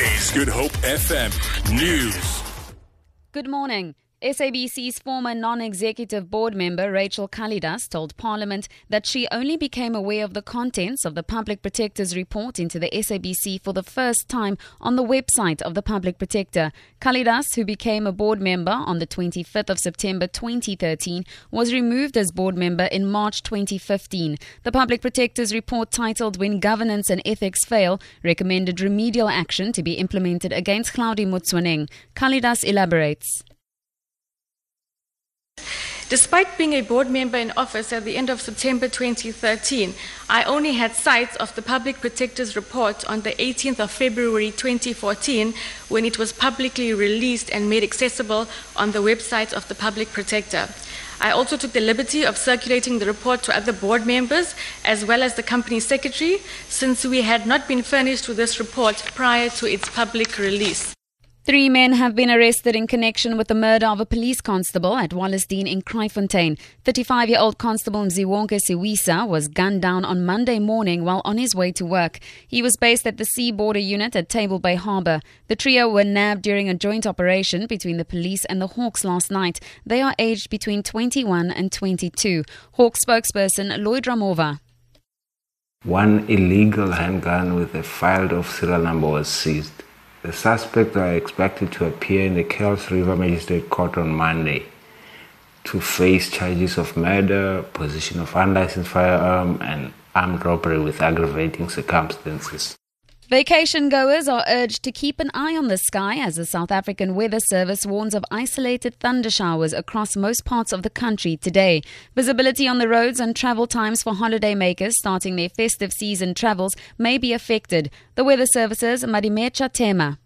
Good Hope FM News. Good morning. SABC's former non executive board member Rachel Kalidass told Parliament that she only became aware of the contents of the Public Protector's report into the SABC for the first time on the website of the Public Protector. Kalidass, who became a board member on the 25th of September 2013, was removed as board member in March 2015. The Public Protector's report, titled When Governance and Ethics Fail, recommended remedial action to be implemented against Hlaudi Motsoeneng. Kalidass elaborates. Despite being a board member in office at the end of September 2013, I only had sight of the Public Protector's report on the 18th of February 2014 when it was publicly released and made accessible on the website of the Public Protector. I also took the liberty of circulating the report to other board members as well as the company secretary since we had not been furnished with this report prior to its public release. Three men have been arrested in connection with the murder of a police constable at Wallacedene in Kraaifontein. 35-year-old Constable Mziwonke Siwisa was gunned down on Monday morning while on his way to work. He was based at the Sea Border Unit at Table Bay Harbour. The trio were nabbed during a joint operation between the police and the Hawks last night. They are aged between 21 and 22. Hawk spokesperson Lloyd Ramovha. One illegal handgun with a filed off serial number was seized. The suspects are expected to appear in the Kuils River Magistrate Court on Monday to face charges of murder, possession of unlicensed firearm, and armed robbery with aggravating circumstances. Vacation goers are urged to keep an eye on the sky as the South African Weather Service warns of isolated thunder showers across most parts of the country today. Visibility on the roads and travel times for holidaymakers starting their festive season travels may be affected. The Weather Service's Madimecha Tema.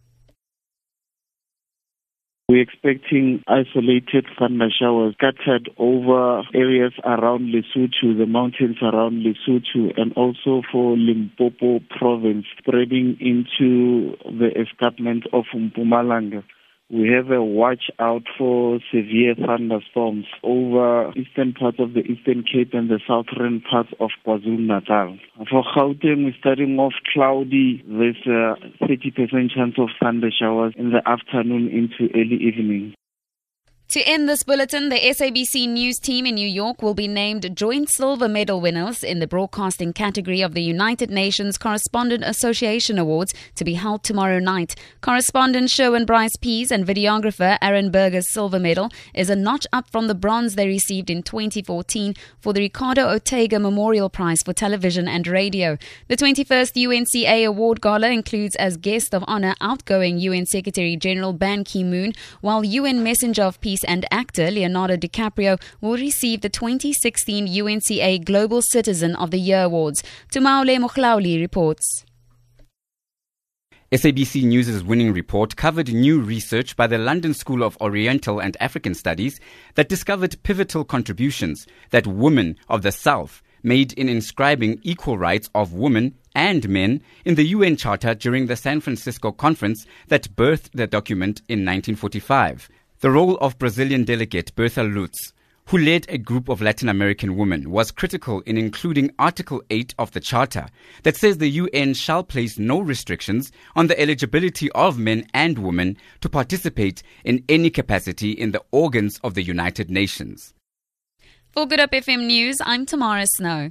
We're expecting isolated thunder showers scattered over areas around Lesotho, the mountains around Lesotho, and also for Limpopo province, spreading into the escarpment of Mpumalanga. We have a watch out for severe thunderstorms over eastern parts of the Eastern Cape and the southern parts of KwaZulu-Natal. For Gauteng, we're starting off cloudy. There's a 30% chance of thunder showers in the afternoon into early evening. To end this bulletin, the SABC News team in New York will be named joint silver medal winners in the broadcasting category of the United Nations Correspondent Association Awards to be held tomorrow night. Correspondent Sherwin Bryce Pease and videographer Aaron Berger's silver medal is a notch up from the bronze they received in 2014 for the Ricardo Ortega Memorial Prize for Television and Radio. The 21st UNCA Award Gala includes as guest of honor outgoing UN Secretary General Ban Ki-moon, while UN Messenger of Peace and actor Leonardo DiCaprio will receive the 2016 UNCA Global Citizen of the Year Awards. Tumaole Mokhlauli reports. SABC News' winning report covered new research by the London School of Oriental and African Studies that discovered pivotal contributions that women of the South made in inscribing equal rights of women and men in the UN Charter during the San Francisco conference that birthed the document in 1945. The role of Brazilian delegate Bertha Lutz, who led a group of Latin American women, was critical in including Article 8 of the Charter that says the UN shall place no restrictions on the eligibility of men and women to participate in any capacity in the organs of the United Nations. For Good Hope FM News, I'm Tamara Snow.